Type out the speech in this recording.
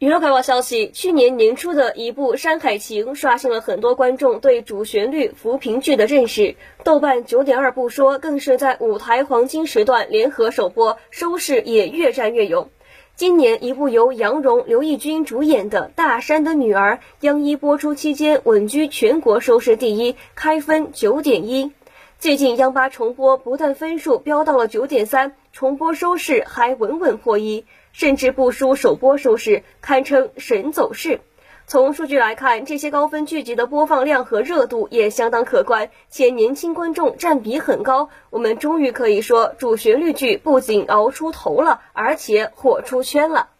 娱乐快报消息：去年年初的一部《山海情》刷新了很多观众对主旋律扶贫剧的认识。豆瓣九点二不说，更是在舞台黄金时段联合首播，收视也越战越勇。今年一部由杨蓉、刘奕君主演的《大山的女儿》，央一播出期间稳居全国收视第一，开分九点一。最近央八重播，不但分数飙到了九点三，重播收视还稳稳破一。甚至不输首播收视，堪称神走势。从数据来看，这些高分剧集的播放量和热度也相当可观，且年轻观众占比很高。我们终于可以说，主旋律剧不仅熬出头了，而且火出圈了。